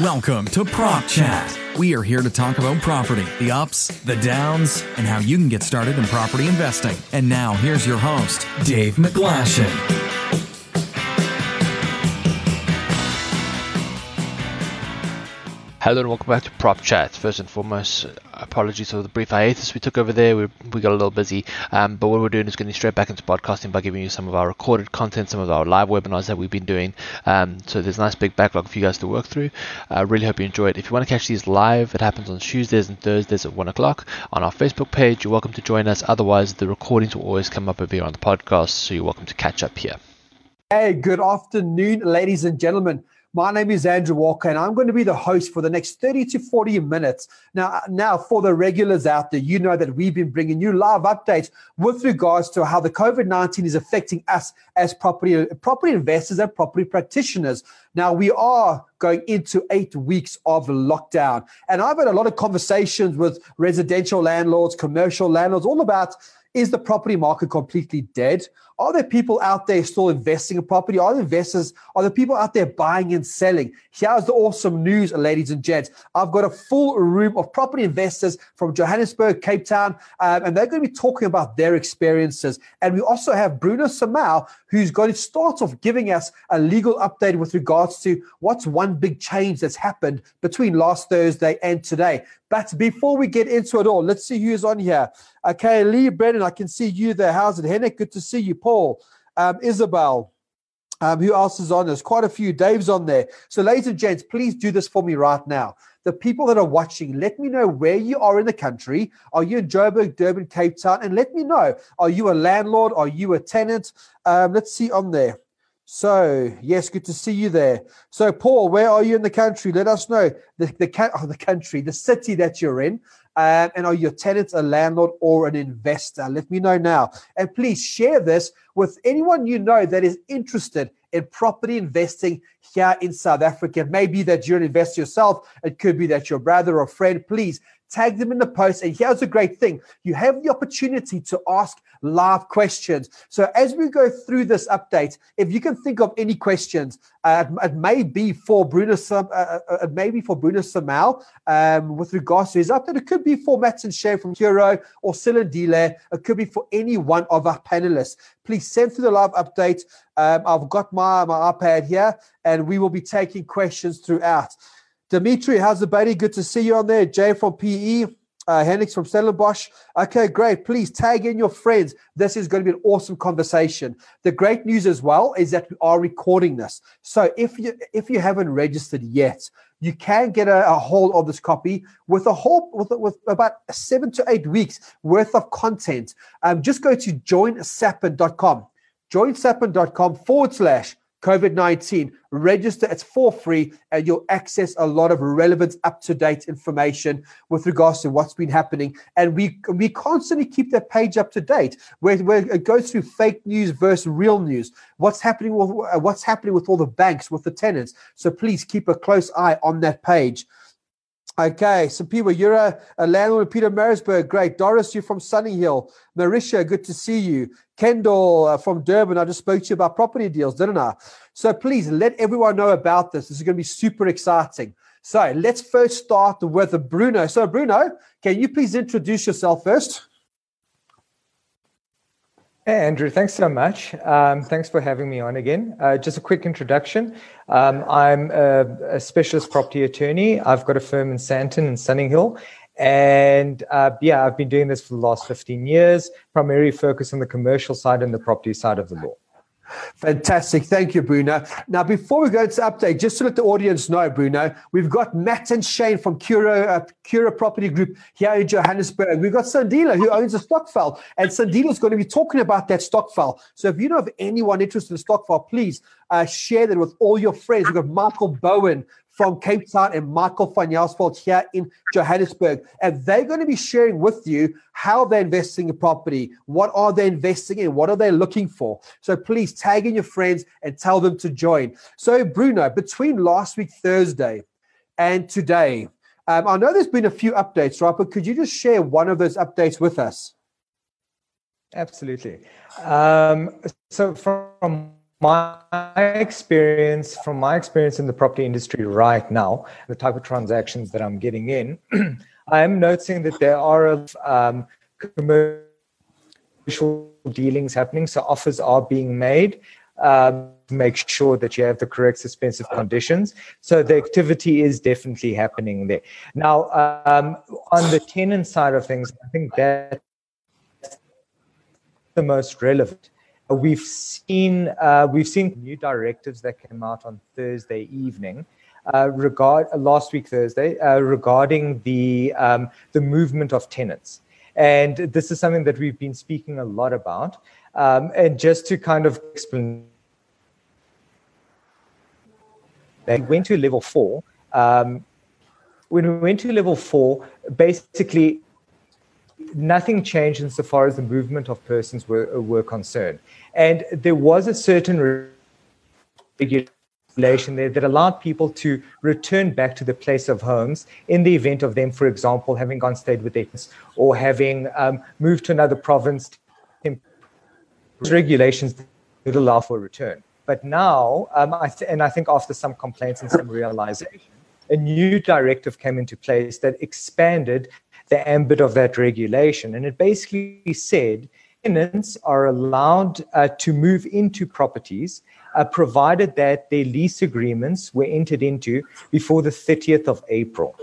Welcome to Prop Chat. We are here to talk about property, the ups, the downs, and how you can get started in property investing. And now, here's your host, Dave McGlashan. Hello and welcome back to Prop Chat. First and foremost, apologies for the brief hiatus we took over there. We, we got a little busy, um, but what we're doing is getting straight back into podcasting by giving you some of our recorded content, some of our live webinars that we've been doing. Um, so there's a nice big backlog for you guys to work through. I uh, really hope you enjoy it. If you want to catch these live, it happens on Tuesdays and Thursdays at 1 o'clock on our Facebook page. You're welcome to join us. Otherwise, the recordings will always come up over here on the podcast, so you're welcome to catch up here. Hey, good afternoon, ladies and gentlemen. My name is Andrew Walker, and I'm going to be the host for the next 30 to 40 minutes. Now, now for the regulars out there, you know that we've been bringing you live updates with regards to how the COVID 19 is affecting us as property, property investors and property practitioners. Now, we are going into eight weeks of lockdown, and I've had a lot of conversations with residential landlords, commercial landlords, all about is the property market completely dead? Are there people out there still investing in property? Are there investors? Are there people out there buying and selling? Here's the awesome news, ladies and gents. I've got a full room of property investors from Johannesburg, Cape Town, um, and they're going to be talking about their experiences. And we also have Bruno Samau, who's going to start off giving us a legal update with regards to what's one big change that's happened between last Thursday and today. But before we get into it all, let's see who's on here. Okay, Lee Brennan, I can see you there. How's it? Henrik, good to see you. Paul, um, Isabel. Um, who else is on? There's quite a few. Dave's on there. So, ladies and gents, please do this for me right now. The people that are watching, let me know where you are in the country. Are you in Joburg, Durban, Cape Town? And let me know. Are you a landlord? Are you a tenant? Um, let's see on there. So, yes, good to see you there. So, Paul, where are you in the country? Let us know the the, oh, the country, the city that you're in. Um, and are your tenants a landlord or an investor? Let me know now. And please share this with anyone you know that is interested in property investing here in South Africa. It may be that you're an investor yourself, it could be that your brother or friend. Please tag them in the post. And here's a great thing you have the opportunity to ask live questions. So as we go through this update, if you can think of any questions, uh, it, may be for Bruno, uh, uh, uh, it may be for Bruno Samal um, with regards to his update. It could be for Matt and Shay from Hero or Silandile. It could be for any one of our panelists. Please send through the live update. Um, I've got my, my iPad here and we will be taking questions throughout. Dimitri, how's the buddy? Good to see you on there. Jay from PE. Uh, Hendrix from Stellenbosch. Okay, great. Please tag in your friends. This is going to be an awesome conversation. The great news as well is that we are recording this. So if you if you haven't registered yet, you can get a, a hold of this copy with a whole with, with about seven to eight weeks worth of content. Um, just go to joinsapin.com, joinsapin.com forward slash COVID 19. Register, it's for free, and you'll access a lot of relevant, up to date information with regards to what's been happening. And we we constantly keep that page up to date, where, where it goes through fake news versus real news. What's happening with uh, what's happening with all the banks, with the tenants. So please keep a close eye on that page. Okay, so people, you're a, a landlord in Pietermaritzburg. Great. Doris, you're from Sunninghill. Marisha, good to see you. Kendall uh, from Durban, I just spoke to you about property deals, didn't I? So please let everyone know about this. This is going to be super exciting. So let's first start with Bruno. So, Bruno, can you please introduce yourself first? Hey, Andrew, thanks so much. Um, thanks for having me on again. Uh, just a quick introduction. Um, I'm a, a, specialist property attorney. I've got a firm in Sandton and Sunninghill. And uh, yeah, I've been doing this for the last 15 years, primarily focused on the commercial side and the property side of the law. Fantastic. Thank you, Bruno. Now, before we go into update, just to let the audience know, Bruno, we've got Matt and Shane from Cura, uh, Cura Property Group here in Johannesburg. We've got Sandila, who owns a Stokvel, and Sandila going to be talking about that Stokvel. So if you know of anyone interested in Stokvel, please uh, share that with all your friends. We've got Michael Bowen from Cape Town and Michael van here in Johannesburg. And they're going to be sharing with you how they're investing in property, what are they investing in, what are they looking for. So please tag in your friends and tell them to join. So, Bruno, between last week, Thursday, and today, um, I know there's been a few updates, right? But could you just share one of those updates with us? Absolutely. Um, so, from my experience, from my experience in the property industry right now, the type of transactions that I'm getting in, I am noticing that there are um, commercial dealings happening. So offers are being made. Um, make sure that you have the correct suspensive conditions. So the activity is definitely happening there. Now, um, on the tenant side of things, I think that's the most relevant. We've seen uh, we've seen new directives that came out on Thursday evening. Uh, regard last week Thursday uh, regarding the um, the movement of tenants, and this is something that we've been speaking a lot about. Um, and just to kind of explain, they went to level four. Um, when we went to level four, basically nothing changed insofar as the movement of persons were, were concerned. And there was a certain regulation there that allowed people to return back to the place of homes in the event of them, for example, having gone stayed with their or having um, moved to another province. Regulations that allow for return. But now, um, I th- and I think after some complaints and some realization, a new directive came into place that expanded the ambit of that regulation. And it basically said tenants are allowed uh, to move into properties uh, provided that their lease agreements were entered into before the 30th of April.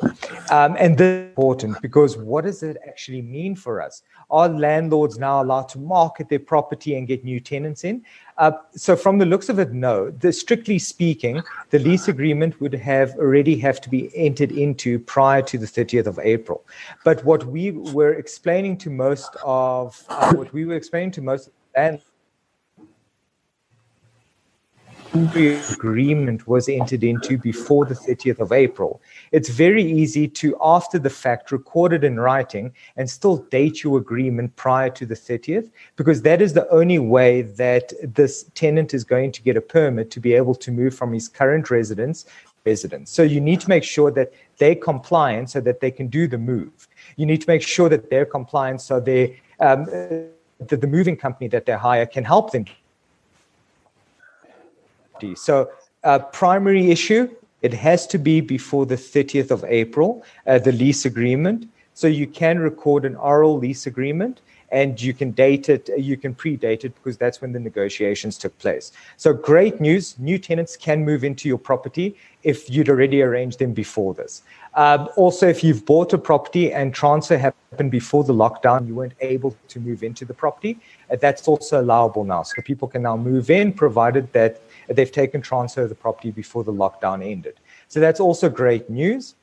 Um, and this is important because what does it actually mean for us? Are landlords now allowed to market their property and get new tenants in? Uh, so from the looks of it, no. The, strictly speaking, the lease agreement would have already have to be entered into prior to the 30th of April. But what we were explaining to most of uh, what we were explaining to most and agreement was entered into before the 30th of April, it's very easy to, after the fact, record it in writing and still date your agreement prior to the 30th, because that is the only way that this tenant is going to get a permit to be able to move from his current residence residence. So you need to make sure that they're compliant so that they can do the move. You need to make sure that they're compliant so they um, that the moving company that they hire can help them so, uh, primary issue, it has to be before the 30th of April, uh, the lease agreement. So, you can record an oral lease agreement and you can date it, you can predate it because that's when the negotiations took place. So, great news new tenants can move into your property if you'd already arranged them before this. Um, also, if you've bought a property and transfer happened before the lockdown, you weren't able to move into the property, uh, that's also allowable now. So, people can now move in provided that they've taken transfer of the property before the lockdown ended. So that's also great news.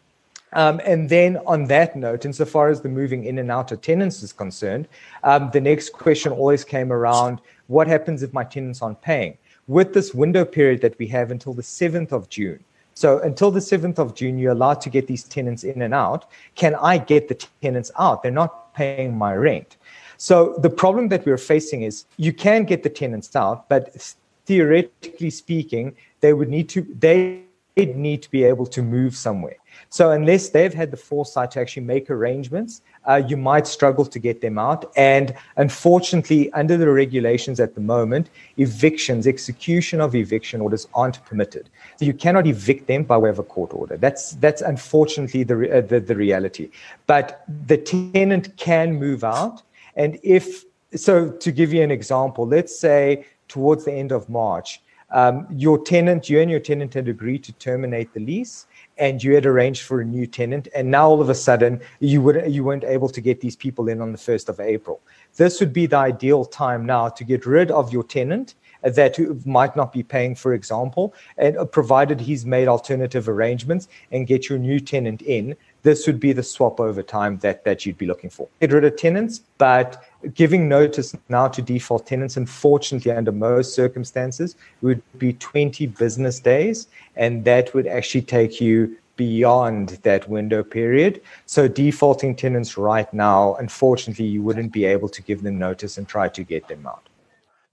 Um, and then on that note, insofar as the moving in and out of tenants is concerned, um, the next question always came around what happens if my tenants aren't paying? With this window period that we have until the 7th of June, so until the 7th of June, you're allowed to get these tenants in and out. Can I get the tenants out? They're not paying my rent. So the problem that we're facing is you can get the tenants out, but theoretically speaking, they would need to they need to be able to move somewhere. So unless they've had the foresight to actually make arrangements, uh, you might struggle to get them out. And unfortunately, under the regulations at the moment, evictions, execution of eviction orders aren't permitted. So you cannot evict them by way of a court order. That's that's unfortunately the uh, the, the reality. But the tenant can move out, and if so, to give you an example, let's say towards the end of March, um, your tenant, you and your tenant had agreed to terminate the lease and you had arranged for a new tenant and now all of a sudden you would you weren't able to get these people in on the 1st of April. This would be the ideal time now to get rid of your tenant that might not be paying, for example, and provided he's made alternative arrangements and get your new tenant in, this would be the swap over time that, that you'd be looking for. Get rid of tenants, but giving notice now to default tenants, unfortunately, under most circumstances, would be 20 business days, and that would actually take you beyond that window period. So defaulting tenants right now, unfortunately, you wouldn't be able to give them notice and try to get them out.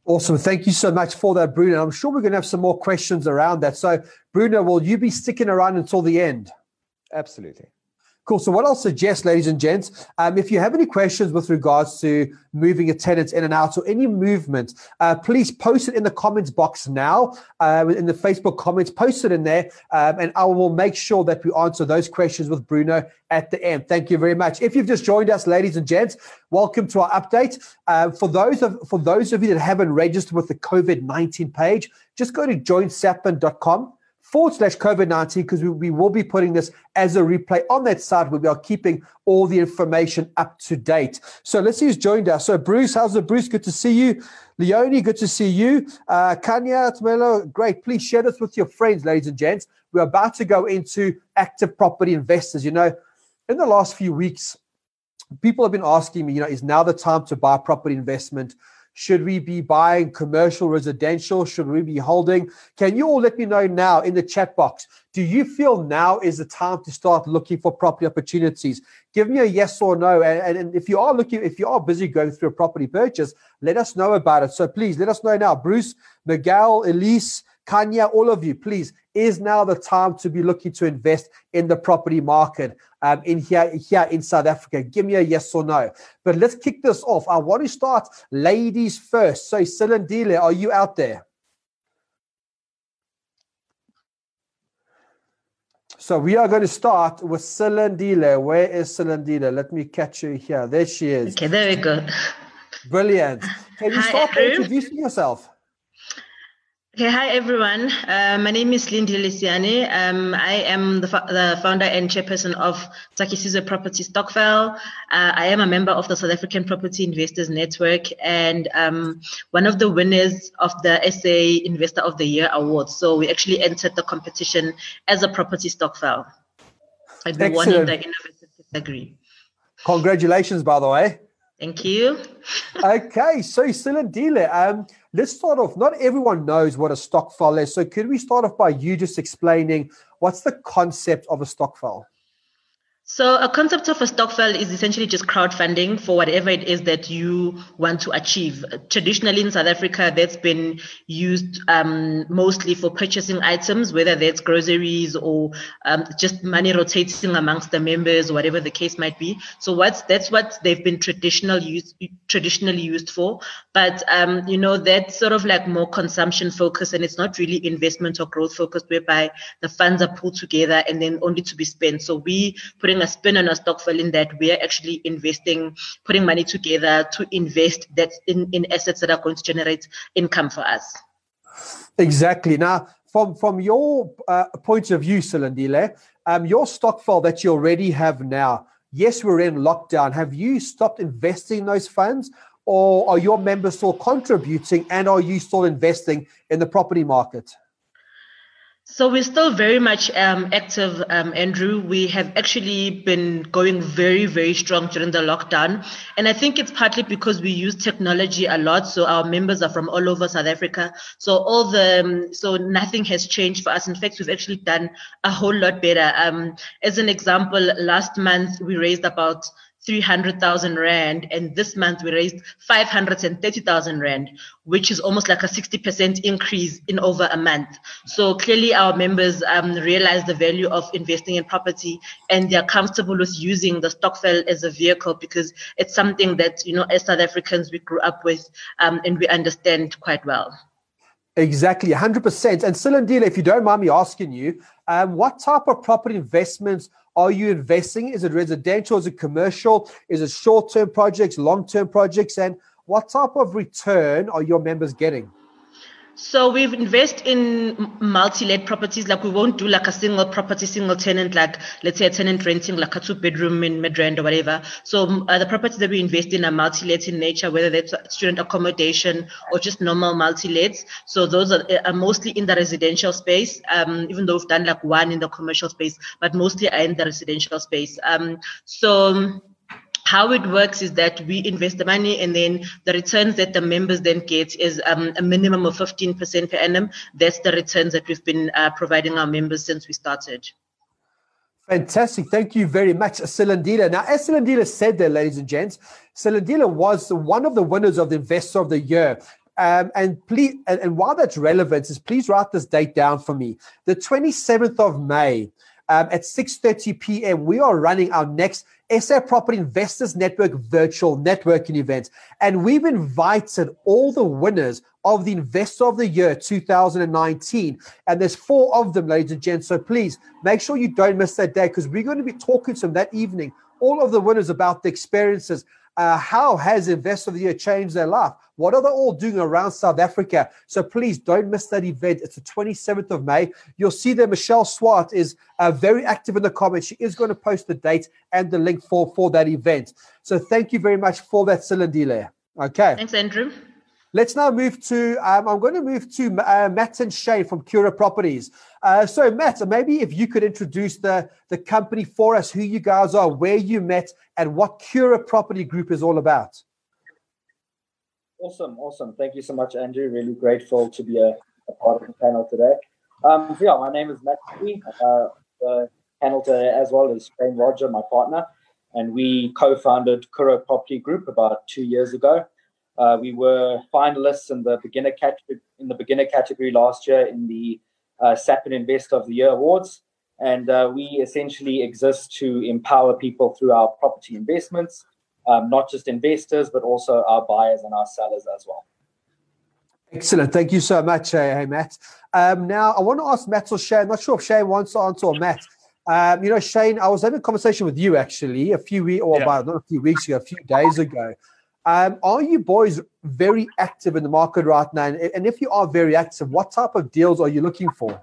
Awesome. Thank you so much for that, Bruno. I'm sure we're going to have some more questions around that. So, Bruno, will you be sticking around until the end? Absolutely. Cool. So, what I'll suggest, ladies and gents, um, if you have any questions with regards to moving a tenant in and out or any movement, uh, please post it in the comments box now, uh, in the Facebook comments. Post it in there, um, and I will make sure that we answer those questions with Bruno at the end. Thank you very much. If you've just joined us, ladies and gents, welcome to our update. Uh, for those of for those of you that haven't registered with the COVID nineteen page, just go to joinsapin.com forward slash COVID 19 because we, we, will be putting this as a replay on that site where we are keeping all the information up to date. So let's see who's joined us. So, Bruce, how's it, Bruce? Good to see you. Leonie, good to see you. Uh, Kanya, Tmelo, great. Please share this with your friends, ladies and gents. We're about to go into active property investors. You know, in the last few weeks, people have been asking me, you know, is now the time to buy property investment? Should we be buying commercial residential? Should we be holding? Can you all let me know now in the chat box? Do you feel now is the time to start looking for property opportunities? Give me a yes or no. And, and if you are looking, if you are busy going through a property purchase, let us know about it. So please let us know now. Bruce, Miguel, Elise, Kanya, all of you, please, is now the time to be looking to invest in the property market um, in here, here in South Africa? Give me a yes or no. But let's kick this off. I want to start ladies first. So, Silendile, are you out there? So we are going to start with Silendile. Where is Silendile? Let me catch you here. There she is. Okay, there we go. Brilliant. Can you Hi, start by introducing yourself? Okay, hi everyone. Uh, my name is Lindy Lisiani. Um, I am the, the, founder and chairperson of Takisizo Property Stokvel. Uh, I am a member of the South African Property Investors Network and um, one of the winners of the SA Investor of the Year award. So we actually entered the competition as a property Stokvel. And we won in the innovative category. Congratulations, by the way. Thank you. okay, so Silendile, um, let's start off. Not everyone knows what a stokvel is. So could we start off by you just explaining what's the concept of a stokvel? So a concept of a stokvel is essentially just crowdfunding for whatever it is that you want to achieve. Traditionally in South Africa, that's been used um, mostly for purchasing items, whether that's groceries or um, just money rotating amongst the members, whatever the case might be. So what's that's what they've been traditional traditionally used for. But um, you know that's sort of like more consumption focused, and it's not really investment or growth focused, whereby the funds are pulled together and then only to be spent. So we putting putting a spin on a stokvel in that we are actually investing, putting money together to invest that in, in assets that are going to generate income for us. Exactly. Now, from from your uh, point of view, Silendile, um, your stokvel that you already have now, yes, we're in lockdown. Have you stopped investing those funds, or are your members still contributing, and are you still investing in the property market? So we're still very much um, active, um, Andrew. We have actually been going very, very strong during the lockdown. And I think it's partly because we use technology a lot. So our members are from all over South Africa. So all the, um, so nothing has changed for us. In fact, we've actually done a whole lot better. Um, as an example, last month we raised about 300,000 Rand. And this month we raised 530,000 Rand, which is almost like a 60% increase in over a month. So clearly our members um, realize the value of investing in property and they're comfortable with using the stokvel as a vehicle because it's something that, you know, as South Africans, we grew up with um, and we understand quite well. Exactly, 100%. And Silendile, if you don't mind me asking you, um, what type of property investments are you investing? Is it residential? Is it commercial? Is it short term projects, long term projects? And what type of return are your members getting? So we've invested in multi-let properties. Like we won't do like a single property, single tenant, like let's say a tenant renting like a two bedroom in Midrand or whatever. So uh, the properties that we invest in are multi-let in nature, whether that's student accommodation or just normal multi-lets. So those are, are, mostly in the residential space, um, even though we've done like one in the commercial space, but mostly are in the residential space. Um, so how it works is that we invest the money and then the returns that the members then get is um, a minimum of 15% per annum. That's the returns that we've been uh, providing our members since we started. Fantastic. Thank you very much, Silendile. Now, as Silendile said there, ladies and gents, Silendile was one of the winners of the Investor of the Year. Um, and please, and, and while that's relevant, is please write this date down for me. The 27th of May, um, at 6.30 p.m., we are running our next SA Property Investors Network virtual networking event. And we've invited all the winners of the Investor of the Year 2019. And there's four of them, ladies and gents. So please make sure you don't miss that day because we're going to be talking to them that evening, all of the winners about the experiences. Uh, how has Investor of the Year changed their life? What are they all doing around South Africa? So please don't miss that event. It's the 27th of May. You'll see that Michelle Swart is uh, very active in the comments. She is going to post the date and the link for, for that event. So thank you very much for that, Silendile. Okay. Thanks, Andrew. Let's now move to, um, I'm going to move to uh, Matt and Shane from Cura Properties. Uh, so, Matt, maybe if you could introduce the, the company for us, who you guys are, where you met, and what Cura Property Group is all about. Awesome, awesome. Thank you so much, Andrew. Really grateful to be a, a part of the panel today. Um, yeah, my name is Matt. Uh, the panel today as well as Shane Roger, my partner, and we co-founded Cura Property Group about two years ago. Uh, we were finalists in the beginner category in the beginner category last year in the uh, SAPIN Investor of the Year awards, and uh, we essentially exist to empower people through our property investments, um, not just investors but also our buyers and our sellers as well. Excellent. Thank you so much, hey, Matt. Um, now, I want to ask Matt or Shane. I'm not sure if Shane wants to answer or Matt. Um, you know, Shane, I was having a conversation with you actually a few weeks, or yeah. about not a few weeks ago, a few days ago. Um, are you boys very active in the market right now? And, and, if you are very active, what type of deals are you looking for?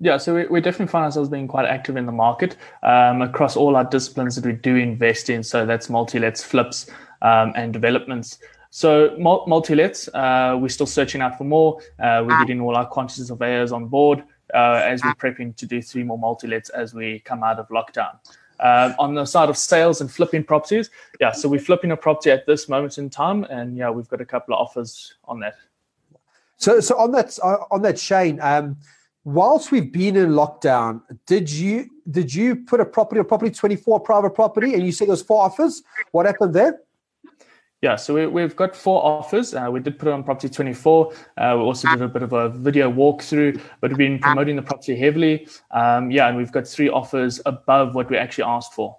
Yeah, so we, we definitely find ourselves being quite active in the market um, across all our disciplines that we do invest in. So that's multi-lets, flips, um, and developments. So multi-lets, uh, we're still searching out for more. Uh, we're getting all our quantities surveyors on board uh, as we're prepping to do three more multi-lets as we come out of lockdown. Uh, on the side of sales and flipping properties, yeah, so we're flipping a property at this moment in time, and yeah, we've got a couple of offers on that. So, so on that uh, on that Shane, um, whilst we've been in lockdown, did you did you put a property, a property twenty four private property, and you said there's four offers? What happened there? Yeah, so we, have got four offers. Uh, we did put it on Property 24. Uh, we also did a bit of a video walkthrough, but we've been promoting the property heavily. Um, yeah, and we've got three offers above what we actually asked for.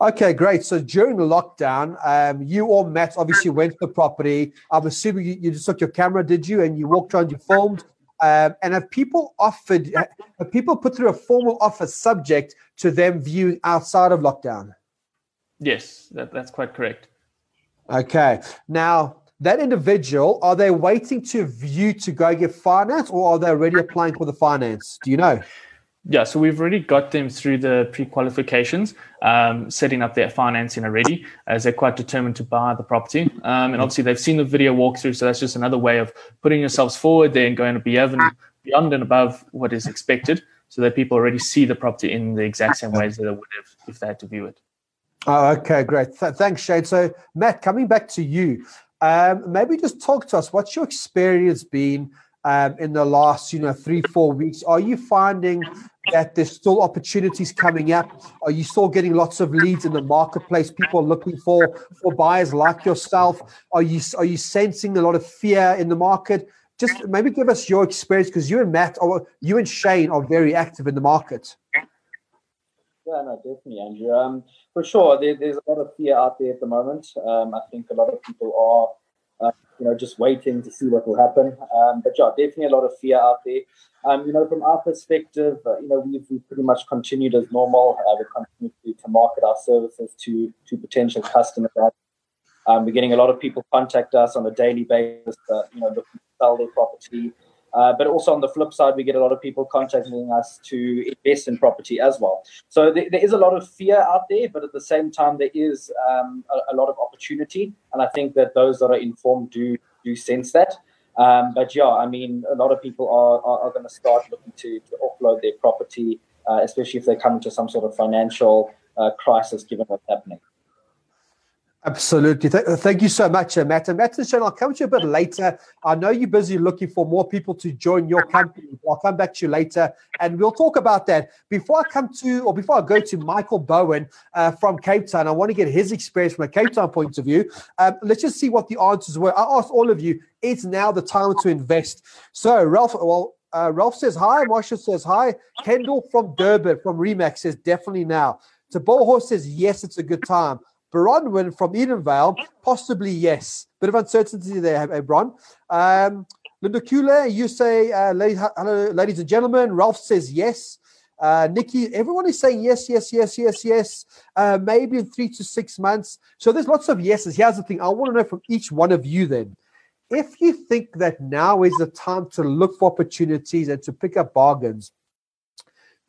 Okay, great. So during the lockdown, um, you or Matt obviously went to the property. I'm assuming you, you, just took your camera, did you? And you walked around, you filmed. Um, and have people offered, have people put through a formal offer subject to them viewing outside of lockdown? Yes, that, that's quite correct. Okay. Now, that individual, are they waiting to view to go get finance or are they already applying for the finance? Do you know? Yeah, so we've already got them through the pre-qualifications, um, setting up their financing already, as they're quite determined to buy the property. Um, and obviously, they've seen the video walkthrough, so that's just another way of putting yourselves forward there and going beyond, beyond and above what is expected, so that people already see the property in the exact same ways that they would have if they had to view it. Oh, okay, great. Th- thanks, Shane. So, Matt, coming back to you, um, maybe just talk to us. What's your experience been um, in the last, you know, three, four weeks? Are you finding that there's still opportunities coming up? Are you still getting lots of leads in the marketplace? People looking for for buyers like yourself. Are you are you sensing a lot of fear in the market? Just maybe give us your experience because you and Matt, or you and Shane, are very active in the market. Yeah, no, definitely, Andrew. Um, for sure, there, there's a lot of fear out there at the moment. Um, I think a lot of people are, uh, you know, just waiting to see what will happen. Um, but yeah, definitely a lot of fear out there. Um, you know, from our perspective, uh, you know, we've, we've, pretty much continued as normal. Uh, we continue to, to, market our services to to potential customers. Um, we're getting a lot of people contact us on a daily basis, uh, you know, looking to sell their property. Uh, but also on the flip side, we get a lot of people contacting us to invest in property as well. So th- there is a lot of fear out there, but at the same time, there is um, a, a, lot of opportunity. And I think that those that are informed do do sense that. Um, but yeah, I mean, a lot of people are, are, are going to start looking to, to offload their property, uh, especially if they come into some sort of financial uh, crisis given what's happening. Absolutely. Th- thank you so much, uh, Matt. And Matt and Shane, I'll come to you a bit later. I know you're busy looking for more people to join your company. I'll come back to you later and we'll talk about that. Before I come to, or before I go to Michael Bowen uh, from Cape Town, I want to get his experience from a Cape Town point of view. Um, let's just see what the answers were. I asked all of you, is now the time to invest? So, Ralph, well, Uh, Ralph says hi. Marsha says hi. Kendall from Durban from Remax says definitely now. Taboho says yes, it's a good time. Bronwyn from Edenvale, possibly yes. Bit of uncertainty there, hey, Bron. Um, Linda Kule, you say, uh, ladies, hello, ladies and gentlemen. Ralph says yes. Uh, Nikki, everyone is saying yes, yes, yes, yes, yes. Uh, maybe in three to six months. So there's lots of yeses. Here's the thing I want to know from each one of you then. If you think that now is the time to look for opportunities and to pick up bargains,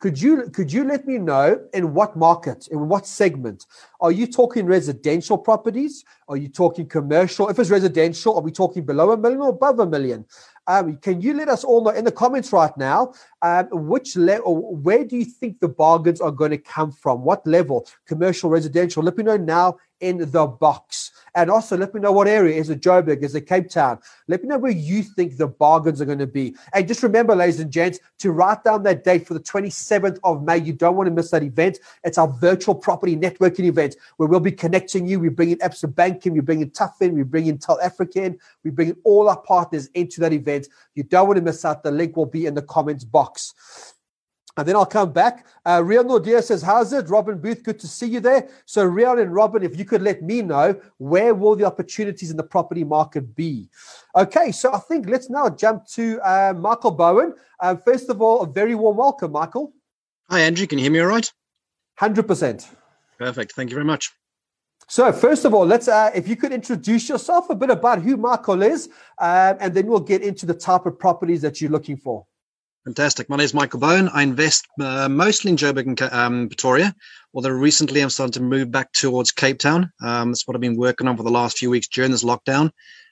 could you could you let me know in what market, in what segment? Are you talking residential properties? Are you talking commercial? If it's residential, are we talking below a million or above a million? Um, can you let us all know in the comments right now um, which level, where do you think the bargains are going to come from? What level? Commercial, residential? Let me know now in the box. And also let me know what area is it Joburg, is it Cape Town? Let me know where you think the bargains are going to be. And just remember, ladies and gents, to write down that date for the 27th of May. You don't want to miss that event. It's our virtual property networking event where we'll be connecting you. We bring in Absa Banking, we bring in TUHF in, we bring in Tel Africa in, we bring in all our partners into that event. You don't want to miss out. The link will be in the comments box. And then I'll come back. Uh, Real Nordia says, How's it? Robin Booth, good to see you there. So, Real and Robin, if you could let me know, where will the opportunities in the property market be? Okay, so I think let's now jump to uh, Michael Bowen. Uh, first of all, a very warm welcome, Michael. Hi, Andrew. Can you hear me all right? 100%. Perfect. Thank you very much. So, first of all, let's uh, if you could introduce yourself a bit about who Michael is, um, and then we'll get into the type of properties that you're looking for. Fantastic. My name is Michael Bowen. I invest uh, mostly in Joburg and um, Pretoria, although recently I'm starting to move back towards Cape Town. Um, that's what I've been working on for the last few weeks during this lockdown.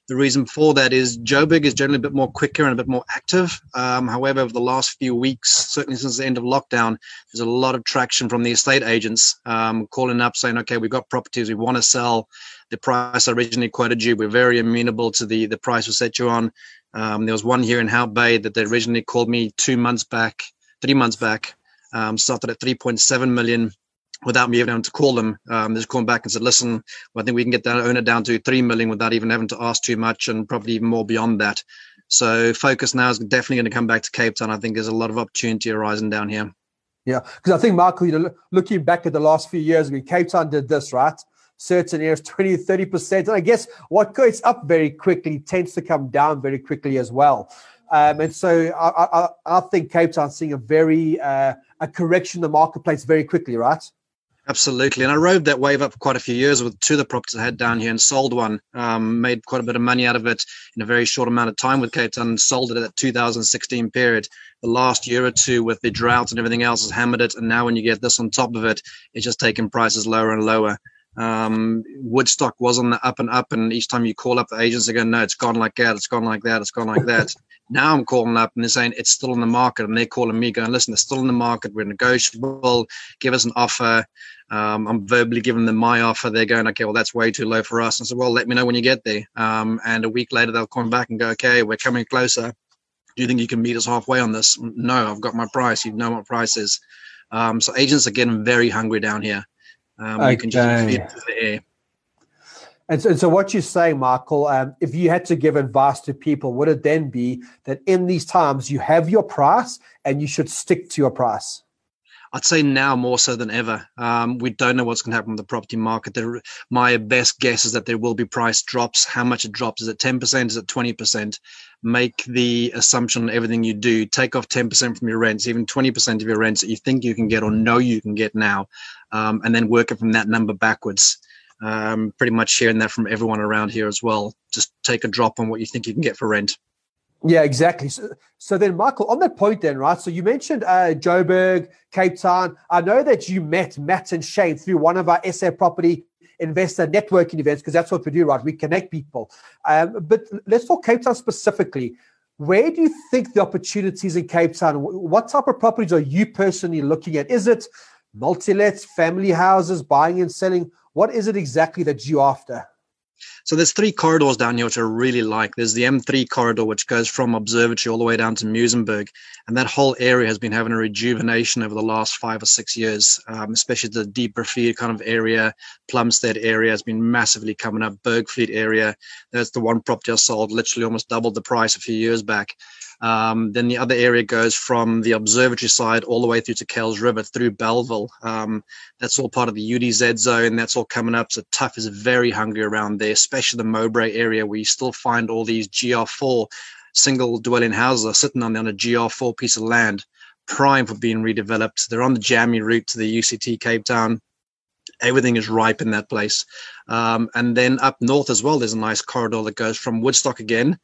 The reason for that is Joburg is generally a bit more quicker and a bit more active. Um, however, over the last few weeks, certainly since the end of lockdown, there's a lot of traction from the estate agents um, calling up saying, okay, we've got properties we want to sell. The price originally quoted you, we're very amenable to the, the price we set you on. Um, there was one here in Hout Bay that they originally called me two months back, three months back, um, started at 3.7 million without me even having to call them. Um, they just called back and said, listen, well, I think we can get that owner down to 3 million without even having to ask too much and probably even more beyond that. So focus now is definitely going to come back to Cape Town. I think there's a lot of opportunity arising down here. Yeah, because I think, Michael, you know, looking back at the last few years, I mean, Cape Town did this, right? Certain areas 20 30% and i guess what goes up very quickly tends to come down very quickly as well um, and so I, I, I, think cape town seeing a very uh, a correction in the marketplace very quickly right Absolutely, and I rode that wave up for quite a few years with two of the properties I had down here and sold one. Um, made quite a bit of money out of it in a very short amount of time with Cape Town. Sold it at that 2016 period. The last year or two with the drought and everything else has hammered it, and now when you get this on top of it, it's just taking prices lower and lower. Um, Woodstock was on the up and up, and each time you call up the agents, they go, "No, it's gone like that. It's gone like that. It's gone like that." now I'm calling up and they're saying it's still in the market, and they're calling me, going, "Listen, it's still in the market. We're negotiable. Give us an offer." Um, I'm verbally giving them my offer. They're going, "Okay, well, that's way too low for us." And I said, "Well, let me know when you get there." Um, and a week later, they'll come back and go, "Okay, we're coming closer. Do you think you can meet us halfway on this?" No, I've got my price. You know what price is. Um, so agents are getting very hungry down here. Um, okay. You can just the air. And so, and so, what you're saying, Michael, um, if you had to give advice to people, would it then be that in these times you have your price and you should stick to your price? I'd say now more so than ever. Um, we don't know what's going to happen with the property market. There, my best guess is that there will be price drops. How much it drops? Is it 10%? Is it 20%? Make the assumption on everything you do. Take off 10% from your rents, even 20% of your rents that you think you can get or know you can get now, um, and then work it from that number backwards. Um, pretty much hearing that from everyone around here as well. Just take a drop on what you think you can get for rent. Yeah, exactly. So, so then, Michael, on that point, then, right? So you mentioned uh, Joburg, Cape Town. I know that you met Matt and Shane through one of our SA property investor networking events because that's what we do, right? We connect people. Um, but let's talk Cape Town specifically. Where do you think the opportunities in Cape Town? What type of properties are you personally looking at? Is it multi-lets, family houses, buying and selling? What is it exactly that you after? So there's three corridors down here which I really like. There's the M3 corridor which goes from Observatory all the way down to Muizenberg, and that whole area has been having a rejuvenation over the last five or six years. Um, especially the Dieprivier kind of area, Plumstead area has been massively coming up. Bergvliet area, that's the one property I sold, literally almost doubled the price a few years back. Um, then the other area goes from the observatory side all the way through to Kuils River through Bellville. Um, that's all part of the UDZ zone. That's all coming up. So TUHF is very hungry around there, especially the Mowbray area where you still find all these GR4 single dwelling houses are sitting on, on a GR4 piece of land, prime for being redeveloped. They're on the Jammie route to the UCT Cape Town everything is ripe in that place. Um, and then up north as well, there's a nice corridor that goes from Woodstock again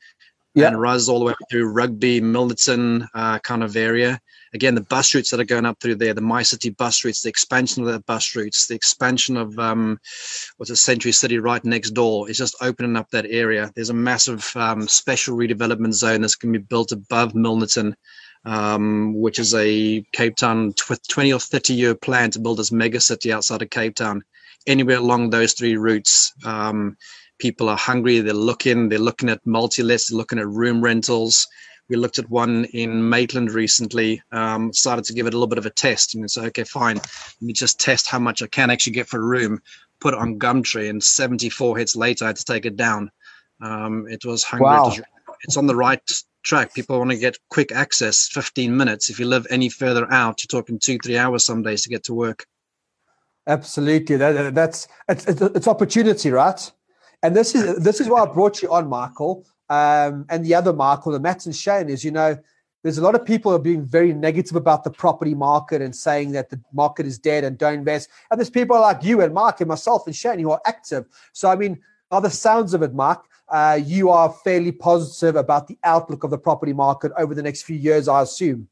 yeah. and rises all the way through Rugby, Milnerton uh, kind of area. Again, the bus routes that are going up through there, the MyCiTi bus routes, the expansion of the bus routes, the expansion of um, what's a Century City right next door is just opening up that area. There's a massive um, special redevelopment zone that's going to be built above Milnerton um, which is a Cape Town tw- 20 or 30 year plan to build this mega city outside of Cape Town. Anywhere along those three routes, um, people are hungry. They're looking. They're looking at multi-lets. They're looking at room rentals. We looked at one in Maitland recently. Um, started to give it a little bit of a test, and say, okay, fine. Let me just test how much I can actually get for a room. Put it on Gumtree, and 74 hits later, I had to take it down. Um, it was hungry. Wow. It's on the right track. People want to get quick access, 15 minutes. If you live any further out, you're talking two, three hours some days to get to work. Absolutely. That, that's it's, it's opportunity, right? And this is this is why I brought you on, Michael, um, and the other Michael, the Matt and Shane, is you know, there's a lot of people are being very negative about the property market and saying that the market is dead and don't invest. And there's people like you and Mark and myself and Shane who are active. So I mean, are the sounds of it, Mark? uh, you are fairly positive about the outlook of the property market over the next few years, I assume.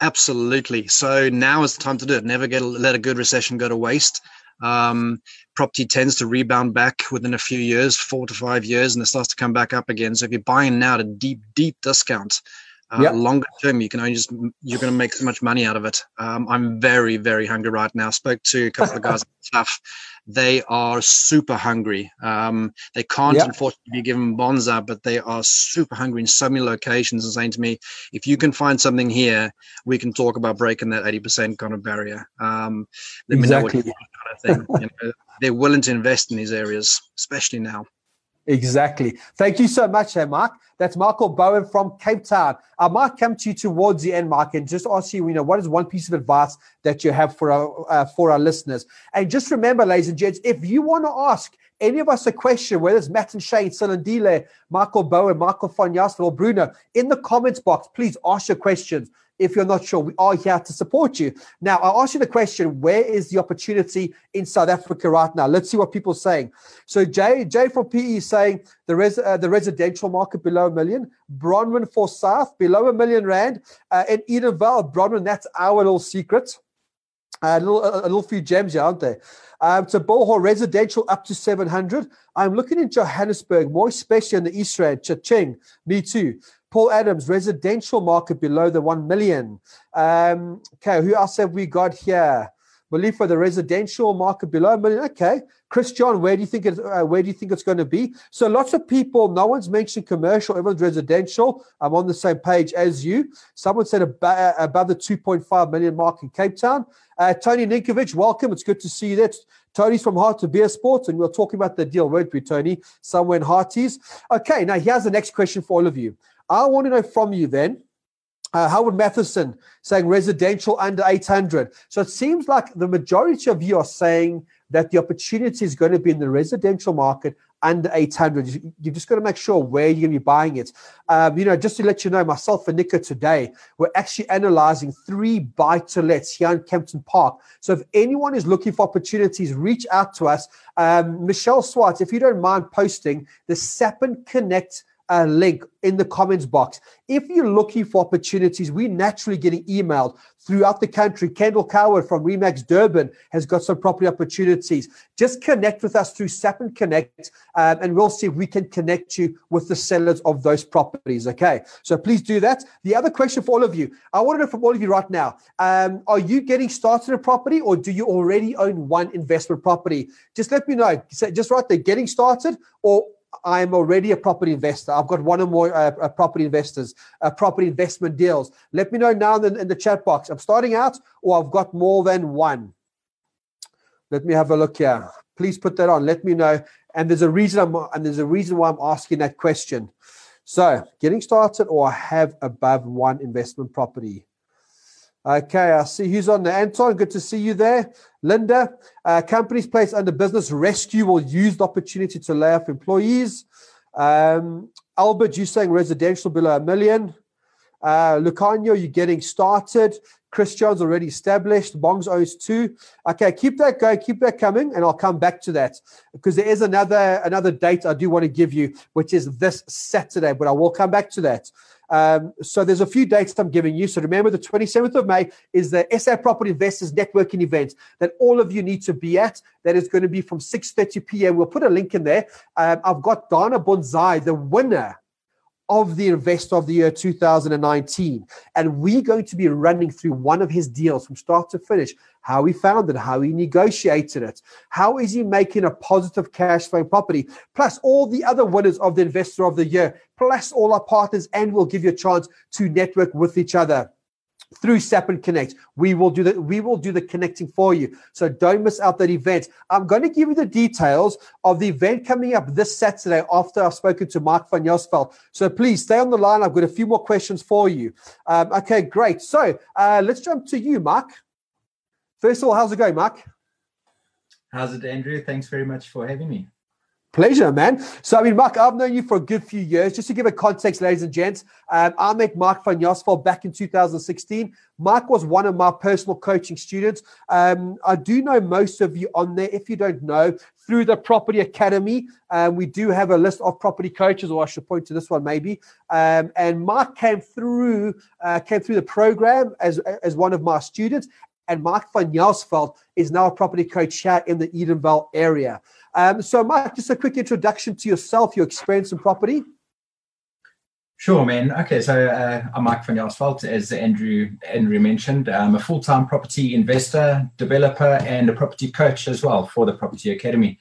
Absolutely. So now is the time to do it. Never get a, let a good recession go to waste. Um, property tends to rebound back within a few years, four to five years, and it starts to come back up again. So if you're buying now at a deep, deep discount, uh, yep. longer term, you can only just you're going to make so much money out of it. Um, I'm very, very hungry right now. Spoke to a couple of guys TUHF they are super hungry. Um, they can't, yep. unfortunately, be given bonza, but they are super hungry in so many locations and saying to me, if you can find something here, we can talk about breaking that 80% kind of barrier. Um, let exactly. me know what kind of thing. you know, they're willing to invest in these areas, especially now. Exactly. Thank you so much, hey, Mark. That's Michael Bowen from Cape Town. I might come to you towards the end, Mark, and just ask you, you know, what is one piece of advice that you have for our uh, for our listeners? And just remember, ladies and gents, if you want to ask any of us a question, whether it's Matt and Shane, Dile, Michael Bowen, Michael von or Bruno, in the comments box, please ask your questions if you're not sure, we are here to support you. Now, I'll ask you the question where is the opportunity in South Africa right now? Let's see what people are saying. So, Jay, Jay from PE is saying the, res, uh, the residential market below a million, Bronwyn for South below a million rand, uh, and Edenvale, Bronwyn, that's our little secret. Uh, a, little, a, a little few gems here, aren't they? Um, so Bohol residential up to 700. I'm looking in Johannesburg, more especially in the East Rand, Cha-Ching, me too. Paul Adams, residential market below the 1 million. Um, okay, who else have we got here? Belief for the residential market below a million. Okay, Chris John, where do you think it? Uh, where do you think it's going to be? So lots of people. No one's mentioned commercial. Everyone's residential. I'm on the same page as you. Someone said above, uh, above the 2.5 million mark in Cape Town. Uh, Tony Ninkovich, welcome. It's good to see you there. Tony's from Hartbeespoort, and we are talking about the deal, weren't we, Tony? Somewhere in Harties. Okay, now here's the next question for all of you. I want to know from you then. Uh, Howard Matheson saying residential under 800. So it seems like the majority of you are saying that the opportunity is going to be in the residential market under 800. You've just got to make sure where you're going to be buying it. Um, you know, just to let you know, myself and Nico today, we're actually analyzing three buy to lets here in Kempton Park. So if anyone is looking for opportunities, reach out to us. Um, Michelle Swartz, if you don't mind posting the Sapin Connect a link in the comments box. If you're looking for opportunities, we're naturally getting emailed throughout the country. Kendall Coward from Remax Durban has got some property opportunities. Just connect with us through SAPIN Connect, um, and we'll see if we can connect you with the sellers of those properties. Okay, so please do that. The other question for all of you, I want to know from all of you right now: um, Are you getting started a property, or do you already own one investment property? Just let me know. Just right there, getting started, or I'm already a property investor. I've got one or more uh, uh, property investors, uh, property investment deals. Let me know now in, in the chat box. I'm starting out, or I've got more than one. Let me have a look here. Please put that on. Let me know. And there's a reason I'm and there's a reason why I'm asking that question. So, getting started or I have above one investment property. Okay, I see who's on there. Anton, good to see you there. Linda, uh, companies placed under business rescue will use the opportunity to lay off employees. Um, Albert, you're saying residential below a million. Uh, Lucano, you're getting started. Christian's already established. Bongs owes two. Okay, keep that going, keep that coming, and I'll come back to that because there is another another date I do want to give you, which is this Saturday, but I will come back to that. Um, so there's a few dates I'm giving you. So remember, the 27th of May is the SA Property Investors Networking event that all of you need to be at. That is going to be from 6:30 p.m. We'll put a link in there. Um, I've got Donna Bonzai, the winner of the Investor of the Year 2019. And we're going to be running through one of his deals from start to finish how he found it, how he negotiated it, how is he making a positive cash flow property, plus all the other winners of the Investor of the Year, plus all our partners, and we'll give you a chance to network with each other through SAPIN Connect. We will do the we will do the connecting for you. So don't miss out that event. I'm going to give you the details of the event coming up this Saturday after I've spoken to Mark van Jaarsveld. So please stay on the line. I've got a few more questions for you. Um, okay, great. So uh, let's jump to you, Mark. First of all, how's it going, Mark? How's it, Andrew? Thanks very much for having me. Pleasure, man. So, I mean, Mark, I've known you for a good few years. Just to give a context, ladies and gents, um, I met Mark van Jaarsveld back in 2016. Mark was one of my personal coaching students. Um, I do know most of you on there. If you don't know, through the Property Academy, um, we do have a list of property coaches, or I should point to this one maybe. Um, and Mark came through uh, came through the program as as one of my students. And Mark van Jaarsveld is now a property coach here in the Edenvale area. Um, so, Mike, just a quick introduction to yourself, your experience in property. Sure, man. Okay, so uh, I'm Mike van Jaarsveld, as Andrew Andrew mentioned. I'm a full-time property investor, developer, and a property coach as well for the Property Academy,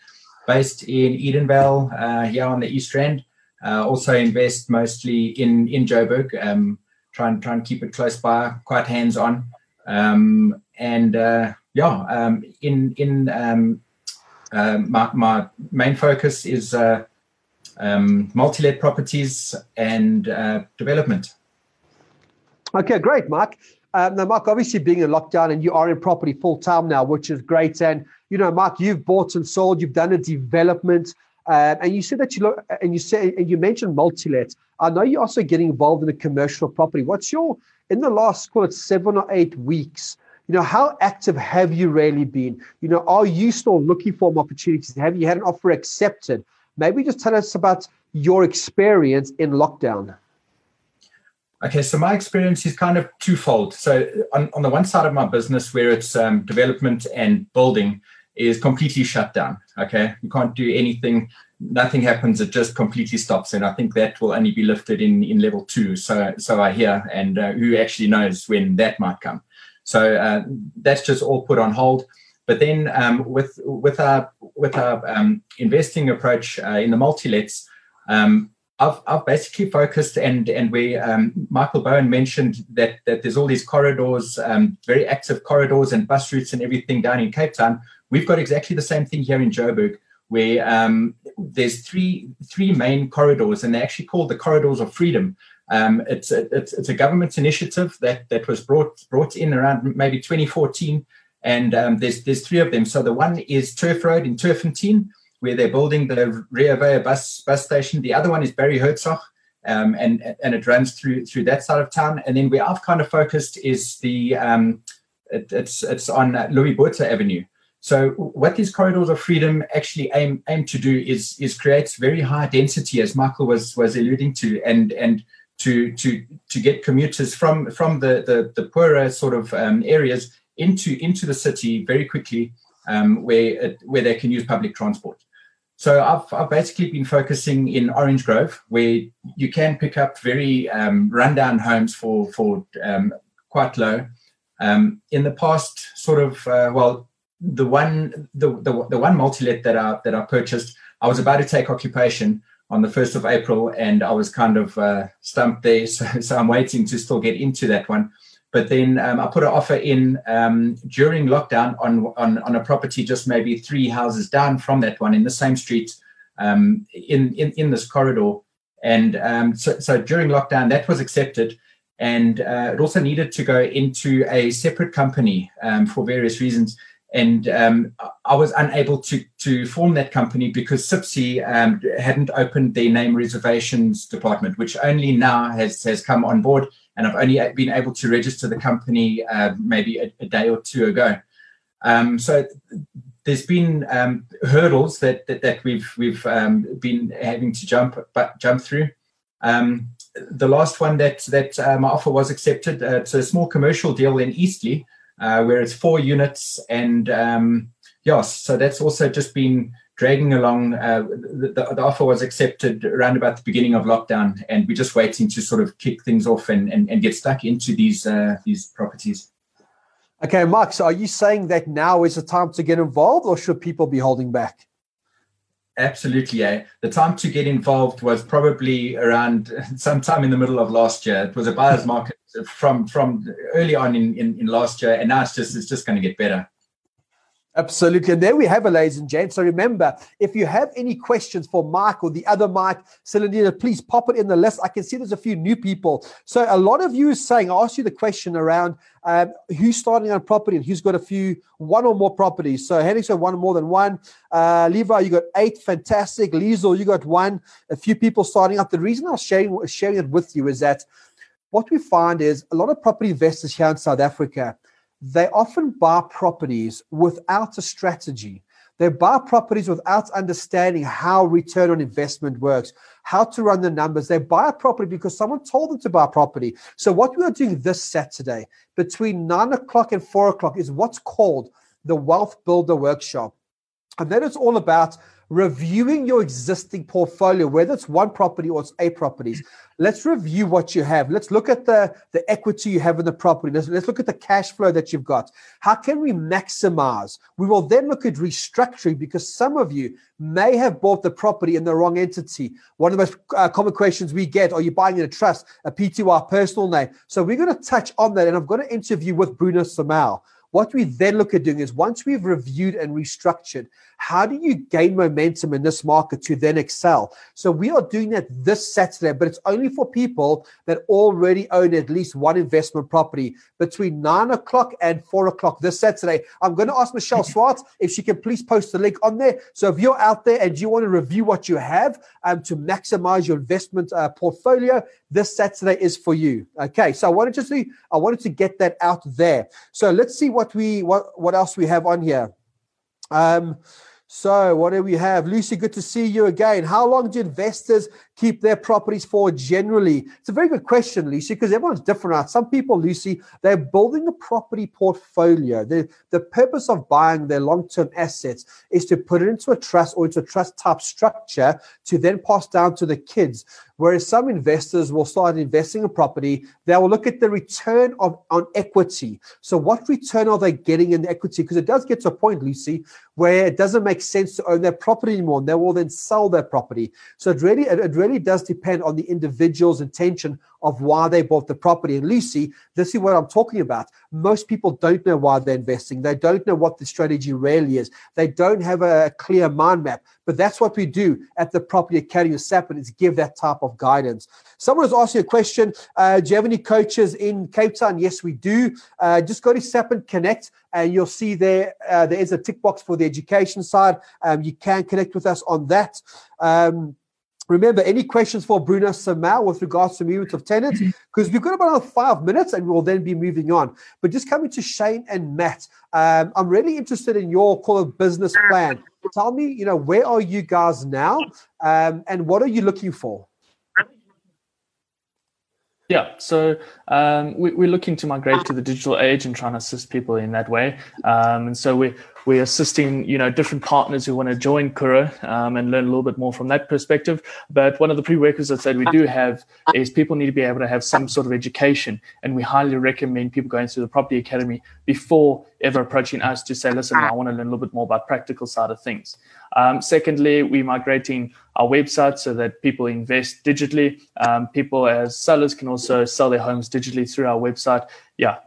based in Edenvale, uh, here on the East Rand. Uh, also invest mostly in in Joburg. Um, try and try and keep it close by, quite hands-on, um, and uh, yeah, um, in in um, my, my, main focus is uh, um, multi-let properties and uh, development. Okay, great, Mark. Um, now, Mark, obviously being in lockdown and you are in property full time now, which is great. And you know, Mark, you've bought and sold, you've done a development, uh, and you said that you look, and you said and you mentioned multi-let. I know you're also getting involved in the commercial property. What's your in the last call it seven or eight weeks? You know, how active have you really been? You know, are you still looking for opportunities? Have you had an offer accepted? Maybe just tell us about your experience in lockdown. Okay, so my experience is kind of twofold. So, on, on the one side of my business, where it's um, development and building, is completely shut down. Okay, you can't do anything. Nothing happens. It just completely stops, and I think that will only be lifted in in level two. So, so I hear, and uh, who actually knows when that might come. So uh, that's just all put on hold. But then um, with with our with our um, investing approach uh, in the multi-lets, um, I've, I've basically focused and and we um, Michael Bowen mentioned that that there's all these corridors, um, very active corridors and bus routes and everything down in Cape Town. We've got exactly the same thing here in Joburg, where um, there's three three main corridors, and they're actually called the corridors of freedom. Um, it's, a, it's, it's a government initiative that that was brought brought in around maybe 2014, and um, there's there's three of them. So the one is Turf Road in Turffontein, where they're building the Rea Vaya bus bus station. The other one is Barry Hertzog, um, and and it runs through through that side of town. And then where I've kind of focused is the um, it, it's it's on Louis Botha Avenue. So what these corridors of freedom actually aim aim to do is is create very high density, as Michael was was alluding to, and and to to to get commuters from from the the, the poorer sort of um, areas into into the city very quickly, um, where it, where they can use public transport. So I've, I've basically been focusing in Orange Grove, where you can pick up very um, rundown homes for for um, quite low. Um, in the past, sort of uh, well, the one the, the the one multi-let that I that I purchased, I was about to take occupation on the 1st of April, and I was kind of uh, stumped there. So, so, I'm waiting to still get into that one. But then um, I put an offer in um, during lockdown on, on, on a property just maybe three houses down from that one in the same street um, in, in, in this corridor. And um, so, so during lockdown, that was accepted. And uh, it also needed to go into a separate company um, for various reasons. And um, I was unable to, to form that company because CIPC um, hadn't opened their name reservations department, which only now has, has come on board. And I've only been able to register the company uh, maybe a, a, day or two ago. Um, so there's been um, hurdles that, that, that we've we've um, been having to jump but jump through. Um, the last one that that uh, my offer was accepted. Uh, it's a small commercial deal in Eastleigh, uh, where it's four units, and um, yes, so that's also just been dragging along. Uh, the, the, offer was accepted around about the beginning of lockdown, and we're just waiting to sort of kick things off and and, and get stuck into these uh, these properties. Okay, Mark, so are you saying that now is the time to get involved or should people be holding back? Absolutely. Yeah. The time to get involved was probably around sometime in the middle of last year. It was a buyer's market from from early on in, in, in last year, and now it's just it's just going to get better. Absolutely. And there we have it, ladies and gents. So remember, if you have any questions for Mike or the other Mike, Celandina, please pop it in the list. I can see there's a few new people. So a lot of you are saying, I asked you the question around um, who's starting on property and who's got a few, one or more properties. So Henry said one more than one. Uh, Levi, you got eight. Fantastic. Liesel, you got one. A few people starting up. The reason I was sharing, sharing it with you is that what we find is a lot of property investors here in South Africa – they often buy properties without a strategy. They buy properties without understanding how return on investment works, how to run the numbers. They buy a property because someone told them to buy a property. So, what we are doing this Saturday between nine o'clock and four o'clock is what's called the Wealth Builder Workshop. And that is all about reviewing your existing portfolio, whether it's one property or it's eight properties. Let's review what you have. Let's look at the, the equity you have in the property. Let's, let's look at the cash flow that you've got. How can we maximize? We will then look at restructuring because some of you may have bought the property in the wrong entity. One of the most uh, common questions we get are you buying in a trust, a PTY personal name? So we're going to touch on that. And I'm going to interview with Bruno Samal. What we then look at doing is once we've reviewed and restructured, how do you gain momentum in this market to then excel? So we are doing that this Saturday, but it's only for people that already own at least one investment property between nine o'clock and four o'clock this Saturday. I'm going to ask Michelle Swartz if she can please post the link on there. So if you're out there and you want to review what you have um, to maximize your investment uh, portfolio, this Saturday is for you. Okay, so I wanted to see, I wanted to get that out there. So let's see what we what what else we have on here. Um, so, what do we have? Lucy, good to see you again. How long do investors keep their properties for generally? It's a very good question, Lucy, because everyone's different. Some people, Lucy, they're building a property portfolio. The, the purpose of buying their long term assets is to put it into a trust or into a trust type structure to then pass down to the kids. Whereas some investors will start investing in property, they will look at the return of on equity. So, what return are they getting in the equity? Because it does get to a point, Lucy, where it doesn't make sense to own their property anymore. And they will then sell their property. So it really it really does depend on the individual's intention of why they bought the property. And Lucy, this is what I'm talking about. Most people don't know why they're investing. They don't know what the strategy really is. They don't have a clear mind map. But that's what we do at the Property Academy of SAPIN is give that type of guidance. Someone was asking a question, uh, do you have any coaches in Cape Town? Yes, we do. Uh, just go to SAPIN Connect and you'll see there uh, there is a tick box for the education side. Um, you can connect with us on that. Um, Remember, any questions for Bruno Samal with regards to movement of tenants? Because we've got about another five minutes and we'll then be moving on. But just coming to Shane and Matt, um, I'm really interested in your call of business plan. Tell me, you know, where are you guys now um, and what are you looking for? Yeah, so um, we, are looking to migrate to the digital age and trying to assist people in that way. Um, and so we, we're assisting, you know, different partners who want to join Kuro um, and learn a little bit more from that perspective. But one of the prerequisites that we do have is people need to be able to have some sort of education. And we highly recommend people going through the Property Academy before ever approaching us to say, listen, I want to learn a little bit more about practical side of things. Um, secondly, we're migrating our website so that people invest digitally. Um, people as sellers can also sell their homes digitally through our website. Yeah.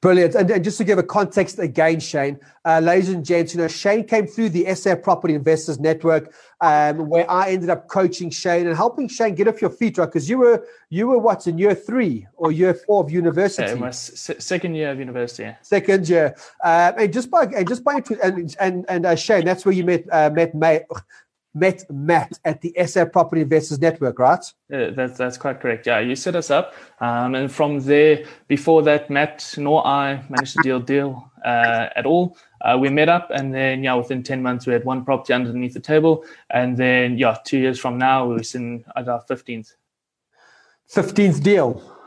Brilliant. And, and, just to give a context again, Shane, uh, ladies and gents, you know, Shane came through the SA Property Investors Network, um, where I ended up coaching Shane and helping Shane get off your feet, right? Because you were you were what in year three or year four of university? Yeah, my s- second year of university. Yeah. Second year, um, and just by and just by and and and uh, Shane, that's where you met uh, met May met Matt at the SA Property Investors Network, right? Yeah, that's that's quite correct. Yeah, you set us up, um, and from there, before that, Matt nor I managed to deal deal uh, at all. Uh, we met up, and then yeah, within ten months, we had one property underneath the table, and then yeah, two years from now, we are in at our fifteenth. Fifteenth deal.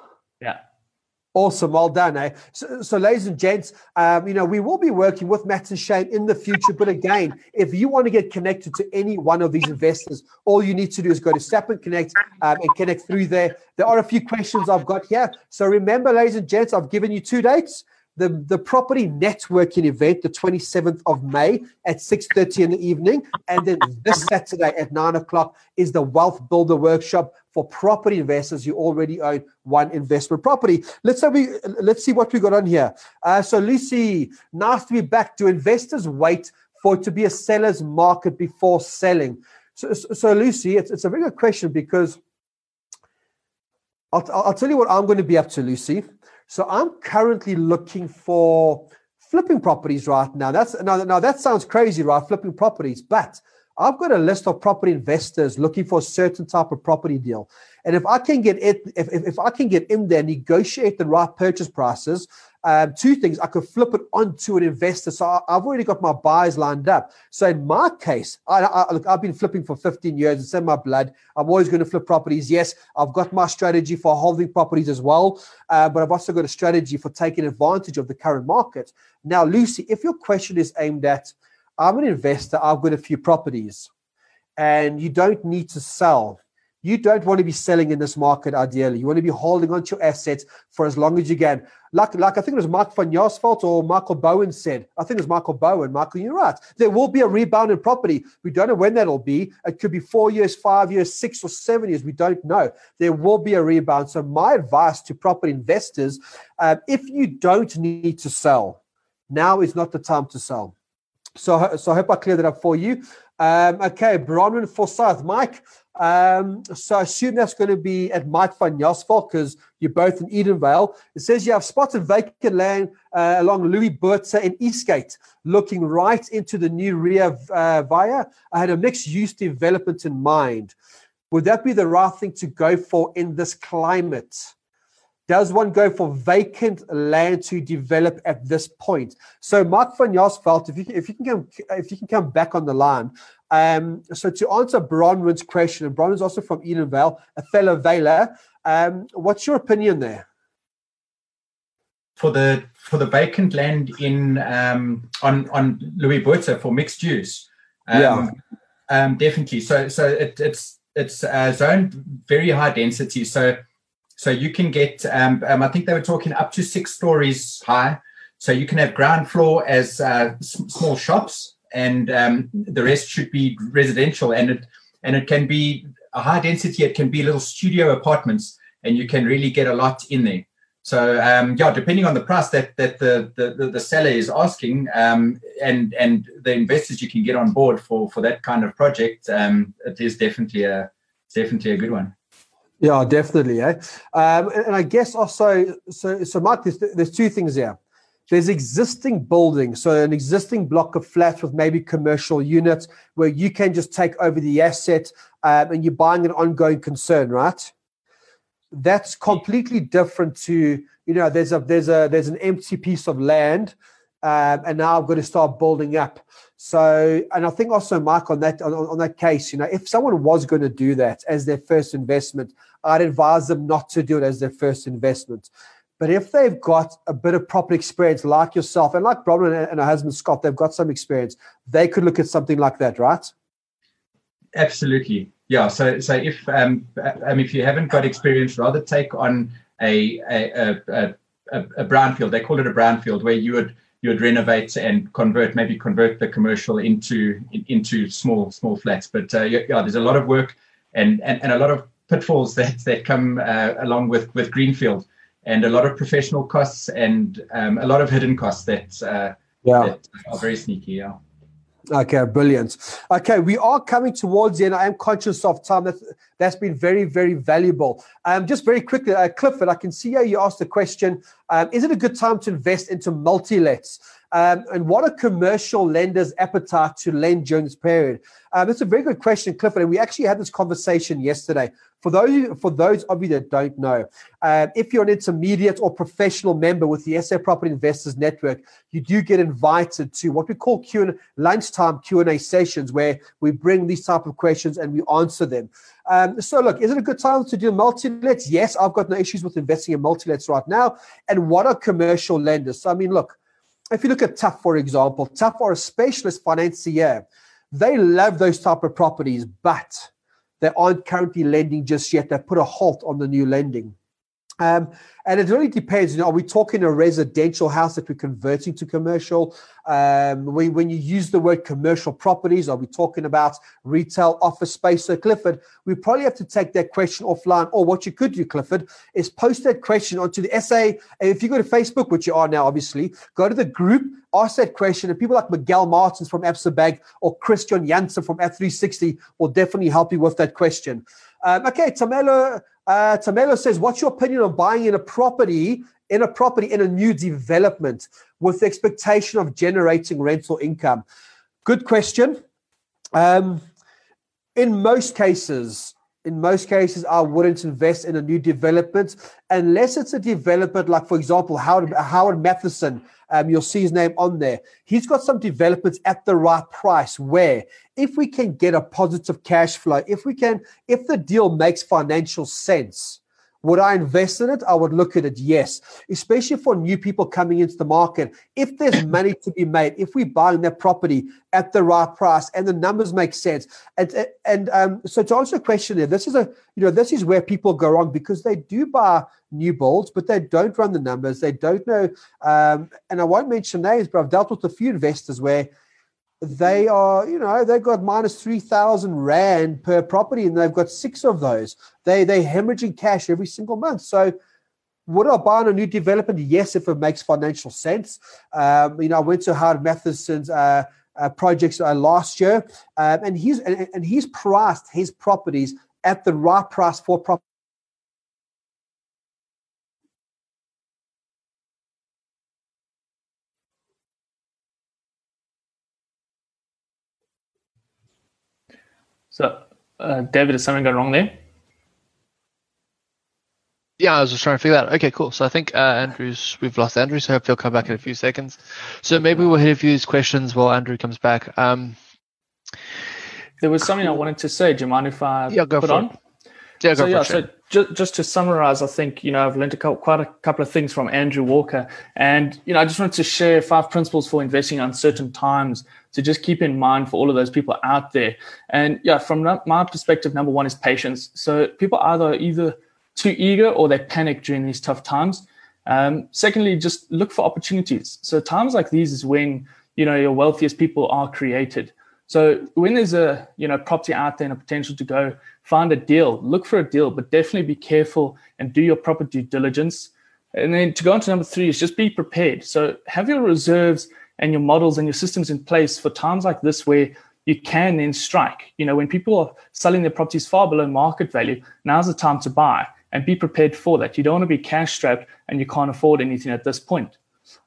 Awesome, well done. Eh? So, so, ladies and gents, um, you know we will be working with Matt and Shane in the future. But again, if you want to get connected to any one of these investors, all you need to do is go to SAPIN Connect um, and connect through there. There are a few questions I've got here. So remember, ladies and gents, I've given you two dates the, the property networking event, the 27th of May at 6.30 in the evening. And then this Saturday at 9 o'clock is the Wealth Builder Workshop for property investors who already own one investment property. Let's we let's see what we got on here. Uh, so Lucy, nice to be back. Do investors wait for it to be a seller's market before selling? So, so Lucy, it's, it's a very good question because I'll, I'll tell you what I'm going to be up to, Lucy. So I'm currently looking for flipping properties right now. That's now, now that sounds crazy, right? Flipping properties, but I've got a list of property investors looking for a certain type of property deal. And if I can get it, if, if, if I can get in there, negotiate the right purchase prices, um, two things, I could flip it onto an investor. So I, have already got my buyers lined up. So in my case, I, I, look, I've been flipping for 15 years. It's in my blood. I'm always going to flip properties. Yes, I've got my strategy for holding properties as well, uh, but I've also got a strategy for taking advantage of the current market. Now, Lucy, if your question is aimed at, I'm an investor, I've got a few properties, and you don't need to sell you don't want to be selling in this market ideally. You want to be holding onto your assets for as long as you can. Like, like I think it was Mark van Jaarsveld or Michael Bowen said. I think it was Michael Bowen. Michael, you're right. There will be a rebound in property. We don't know when that'll be. It could be four years, five years, six or seven years. We don't know. There will be a rebound. So my advice to property investors, uh, if you don't need to sell, now is not the time to sell. So, so I hope I cleared that up for you. Um, okay, Bronwyn Forsyth. Mike, um, so I assume that's going to be at Mike van Jaarsveld because you're both in Edenvale. It says you have spotted vacant land uh, along Louis Botha in Eastgate, looking right into the new Rea uh, Vaya. I had a mixed use development in mind. Would that be the right thing to go for in this climate? Does one go for vacant land to develop at this point? So, Mark van Jaarsveld, if you if you can come if you can come back on the line, um, so to answer Bronwyn's question, and Bronwyn's also from Edenvale, a fellow Valer, um, what's your opinion there? For the for the vacant land in um, on on Louis Botha for mixed use, um, yeah, um, definitely. So so it, it's it's uh, zoned very high density. So so you can get um, um, I think they were talking up to six stories high. So you can have ground floor as uh, s- small shops and um, the rest should be residential. And it and it can be a high density. It can be little studio apartments, and you can really get a lot in there. So um, yeah, depending on the price that that the the, the seller is asking, um, and and the investors you can get on board for for that kind of project, um, it is definitely a definitely a good one. Yeah, definitely. Eh? Um, and, I guess also, so so Mark, there's, there's two things here there's existing buildings, so an existing block of flats with maybe commercial units where you can just take over the asset um, and you're buying an ongoing concern, right? That's completely different to you know there's a there's a there's an empty piece of land um, and now I've got to start building up. So, and I think also, Mark, on that on, on, that case, you know, if someone was going to do that as their first investment, I'd advise them not to do it as their first investment. But if they've got a bit of proper experience, like yourself and like Bronwyn and her husband Scott, they've got some experience. They could look at something like that, right? Absolutely, yeah. So, so if um, um if you haven't got experience, rather take on a a, a, a, a brownfield. They call it a brownfield, where you would you would renovate and convert, maybe convert the commercial into into small small flats. But uh, yeah, there's a lot of work and, and and a lot of pitfalls that that come uh, along with with greenfield and a lot of professional costs and um, a lot of hidden costs that, uh, yeah. that are very sneaky. Yeah. Okay, brilliant. Okay, we are coming towards the end. I am conscious of time. That's that's been very, very valuable. Um, just very quickly, uh, Clifford, I can see how you asked the question. Um, is it a good time to invest into multi-lets? Um, and what are commercial lenders' appetite to lend during this period? Um, that's a very good question, Clifford. And we actually had this conversation yesterday. For those for those of you that don't know, uh, if you're an intermediate or professional member with the SA Property Investors Network, you do get invited to what we call Q and lunchtime Q and A sessions, where we bring these type of questions and we answer them. Um, so, look, is it a good time to do multi-lets? Yes, I've got no issues with investing in multi-lets right now. And what are commercial lenders? So, I mean, look, if you look at TUHF, for example, TUHF are a specialist financier. They love those type of properties, but they aren't currently lending just yet. They put a halt on the new lending. Um, and it really depends. You know, are we talking a residential house that we're converting to commercial? Um, we, when you use the word commercial properties, are we talking about retail office space? So, Clifford, we probably have to take that question offline. Or what you could do, Clifford, is post that question onto the SA. If you go to Facebook, which you are now, obviously, go to the group, ask that question, and people like Miguel Martins from Absa Bank or Christian Janssen from F360 will definitely help you with that question. Um, okay, Tamelo uh, Tamelo says, "What's your opinion on buying in a property in a property in a new development with the expectation of generating rental income?" Good question. Um, in most cases, in most cases, I wouldn't invest in a new development unless it's a development like, for example, Howard, Howard Matheson. Um, you'll see his name on there. He's got some developments at the right price where if we can get a positive cash flow, if we can, if the deal makes financial sense, would I invest in it? I would look at it, yes, especially for new people coming into the market. If there's money to be made, if we're buying that property at the right price and the numbers make sense. And, and um, so to answer the question there, this is a, you know, this is where people go wrong because they do buy new builds, but they don't run the numbers. They don't know. Um, and I won't mention names, but I've dealt with a few investors where they are, you know, they've got minus 3,000 Rand per property and they've got six of those. They, they're hemorrhaging cash every single month. So, would I buy on a new development? Yes, if it makes financial sense. Um, you know, I went to Howard Matheson's uh, uh, projects uh, last year, um, and he's and, and he's priced his properties at the right price for property So, uh, David, is something gone wrong there? Yeah, I was just trying to figure that out. Okay, cool. So I think uh, Andrew's, we've lost Andrew, so I hope he'll come back in a few seconds. So maybe we'll hit a few of these questions while Andrew comes back. Um, there was something I wanted to say. Do you mind if I yeah, go put for on? It. Yeah, so, yeah, so just, just to summarize, I think, you know, I've learned a couple, quite a couple of things from Andrew Walker. And, you know, I just wanted to share five principles for investing in uncertain times to just keep in mind for all of those people out there. And yeah, from my perspective, number one is patience. So people either either too eager or they panic during these tough times. Um, secondly, just look for opportunities. So times like these is when you know your wealthiest people are created. So when there's a you know property out there and a potential to go find a deal, look for a deal, but definitely be careful and do your proper due diligence. And then to go on to number three is just be prepared. So have your reserves and your models and your systems in place for times like this where you can then strike. You know, when people are selling their properties far below market value, now's the time to buy and be prepared for that. You don't want to be cash strapped and you can't afford anything at this point.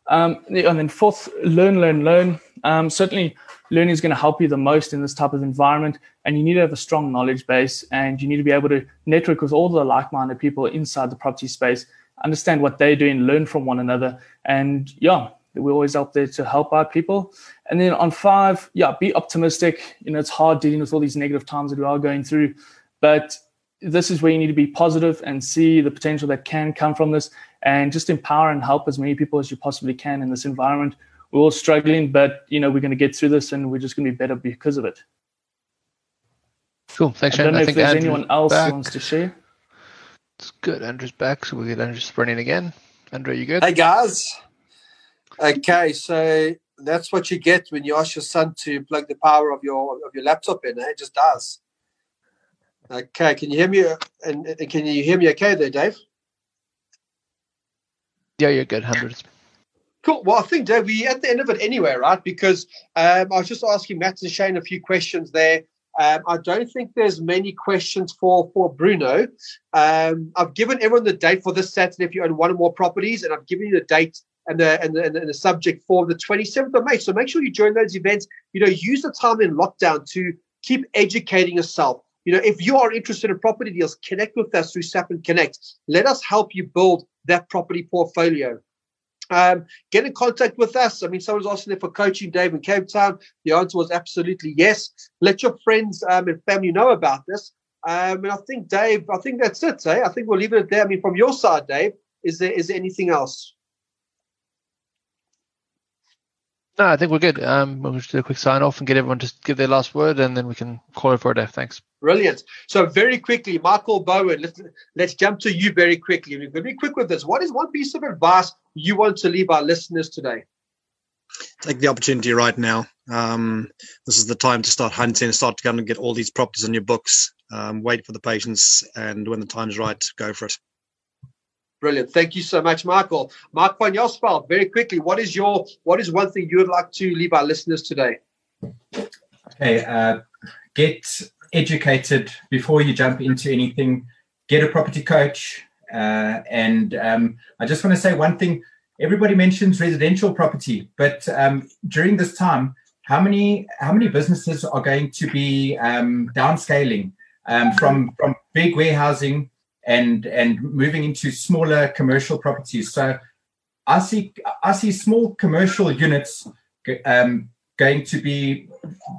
Um, and then fourth, learn, learn, learn. Um, certainly, learning is going to help you the most in this type of environment. And you need to have a strong knowledge base and you need to be able to network with all the like minded people inside the property space, understand what they're doing, learn from one another. And yeah, we're always out there to help out people. And then on five, yeah, be optimistic. You know, it's hard dealing with all these negative times that we are going through, but this is where you need to be positive and see the potential that can come from this and just empower and help as many people as you possibly can in this environment. We're all struggling, but you know, we're going to get through this and we're just going to be better because of it. Cool. Thanks, I don't know I if there's Andrew's anyone else back. who wants to share. It's good. Andrew's back, so we'll get Andrew sprinting again. Andrew, you good? Hey guys. Okay, so that's what you get when you ask your son to plug the power of your of your laptop in. Eh? It just does. Okay, can you hear me? And, and can you hear me okay there, Dave? Yeah, you're good. Hundreds. Cool. Well, I think Dave, we at the end of it anyway, right? Because um, I was just asking Matt and Shane a few questions there. Um, I don't think there's many questions for for Bruno. Um, I've given everyone the date for this Saturday if you own one or more properties, and I've given you the date and the and the, and the subject for the 27th of May. So make sure you join those events. You know, use the time in lockdown to keep educating yourself. You know, if you are interested in property deals, connect with us through SAPIN Connect. Let us help you build that property portfolio. Um, get in contact with us. I mean, someone's asking there for coaching, Dave, in Cape Town. The answer was absolutely yes. Let your friends um, and family know about this. Um, and I think, Dave, I think that's it. Eh? I think we'll leave it there. I mean, from your side, Dave, is there is there anything else? No, I think we're good. Um, we'll just do a quick sign off and get everyone to give their last word, and then we can call it for a day. Thanks. Brilliant. So very quickly, Michael Bowen, let's let's jump to you very quickly. We're going to be quick with this. What is one piece of advice you want to leave our listeners today? Take the opportunity right now. Um, this is the time to start hunting and start to come and get all these properties on your books. Um, wait for the patience, and when the time is right, go for it. Brilliant. Thank you so much, Michael. Mark van Jaarsveld, very quickly, what is your what is one thing you would like to leave our listeners today? Okay, uh, get educated before you jump into anything. Get a property coach, uh, and um, I just want to say one thing. Everybody mentions residential property, but um, during this time, how many how many businesses are going to be um, downscaling um, from from big warehousing and and moving into smaller commercial properties. So I see I see small commercial units um, going to be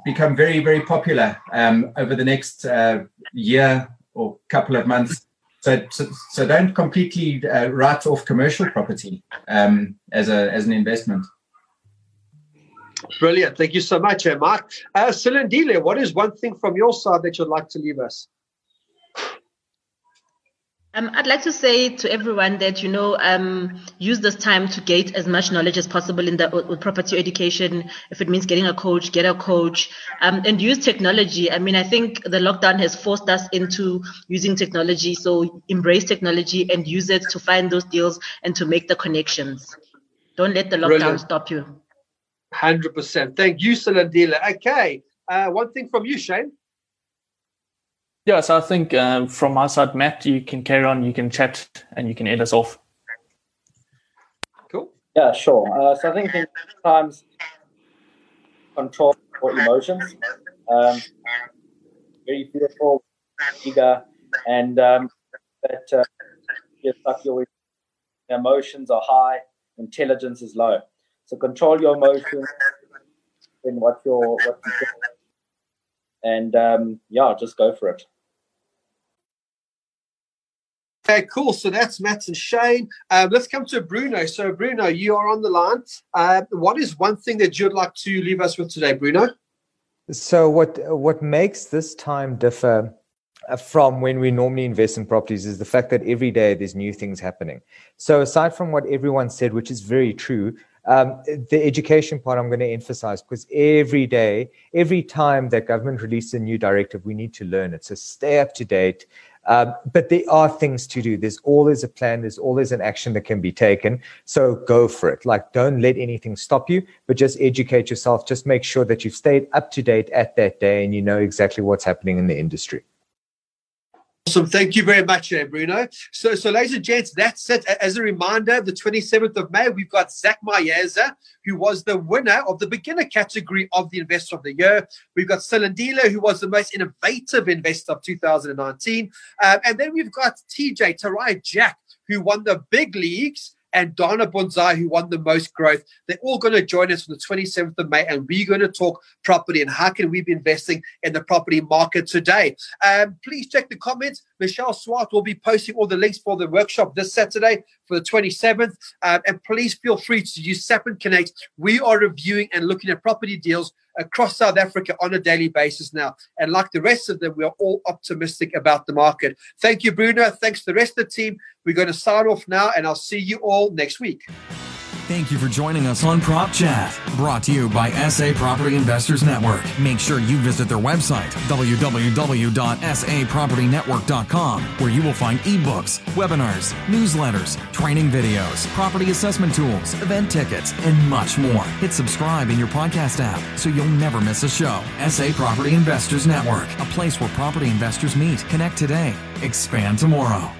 become very very popular um, over the next uh, year or couple of months. So so, so don't completely uh, write off commercial property um, as a as an investment. Brilliant. Thank you so much, eh, Mark. Uh, Silendile, what is one thing from your side that you'd like to leave us? Um, I'd like to say to everyone that you know um, use this time to get as much knowledge as possible in the with property education. If it means getting a coach, get a coach, um, and use technology. I mean, I think the lockdown has forced us into using technology. So embrace technology and use it to find those deals and to make the connections. Don't let the lockdown Brilliant. stop you. Hundred percent. Thank you, Salandila. Okay, uh, one thing from you, Shane. Yeah, so I think uh, from my side, Matt, you can carry on, you can chat, and you can end us off. Cool. Yeah, sure. Uh, so I think sometimes control your emotions. Um, very beautiful, eager, and um, that uh, you're stuck your emotions are high, intelligence is low. So control your emotions in what you're what you and um, yeah, just go for it. Okay, cool. So that's Matt and Shane. Um, let's come to Bruno. So, Bruno, you are on the line. Uh, what is one thing that you'd like to leave us with today, Bruno? So, what what makes this time differ uh, from when we normally invest in properties is the fact that every day there's new things happening. So, aside from what everyone said, which is very true, um, the education part I'm going to emphasize because every day, every time that government releases a new directive, we need to learn it. So stay up to date. Um, but there are things to do. There's always a plan. There's always an action that can be taken. So go for it. Like, don't let anything stop you, but just educate yourself. Just make sure that you've stayed up to date at that day and you know exactly what's happening in the industry. Awesome. Thank you very much, uh, Bruno. So, so, ladies and gents, that's it. As a reminder, the 27th of May, we've got Zach Mayeza, who was the winner of the beginner category of the Investor of the Year. We've got Silandila, who was the most innovative investor of 2019. Um, and then we've got TJ, Tarai Jack, who won the big leagues and Donna Bonsai, who won the most growth. They're all going to join us on the 27th of May, and we're going to talk property and how can we be investing in the property market today. Um, please check the comments. Michelle Swart will be posting all the links for the workshop this Saturday for the 27th. Um, and please feel free to use SAPIN Connect. We are reviewing and looking at property deals across South Africa on a daily basis now. And like the rest of them, we are all optimistic about the market. Thank you, Bruno. Thanks to the rest of the team. We're going to sign off now, and I'll see you all next week. Thank you for joining us on Prop Chat, brought to you by SA Property Investors Network. Make sure you visit their website, www.sapropertynetwork.com, where you will find ebooks, webinars, newsletters, training videos, property assessment tools, event tickets, and much more. Hit subscribe in your podcast app so you'll never miss a show. SA Property Investors Network, a place where property investors meet. Connect today, expand tomorrow.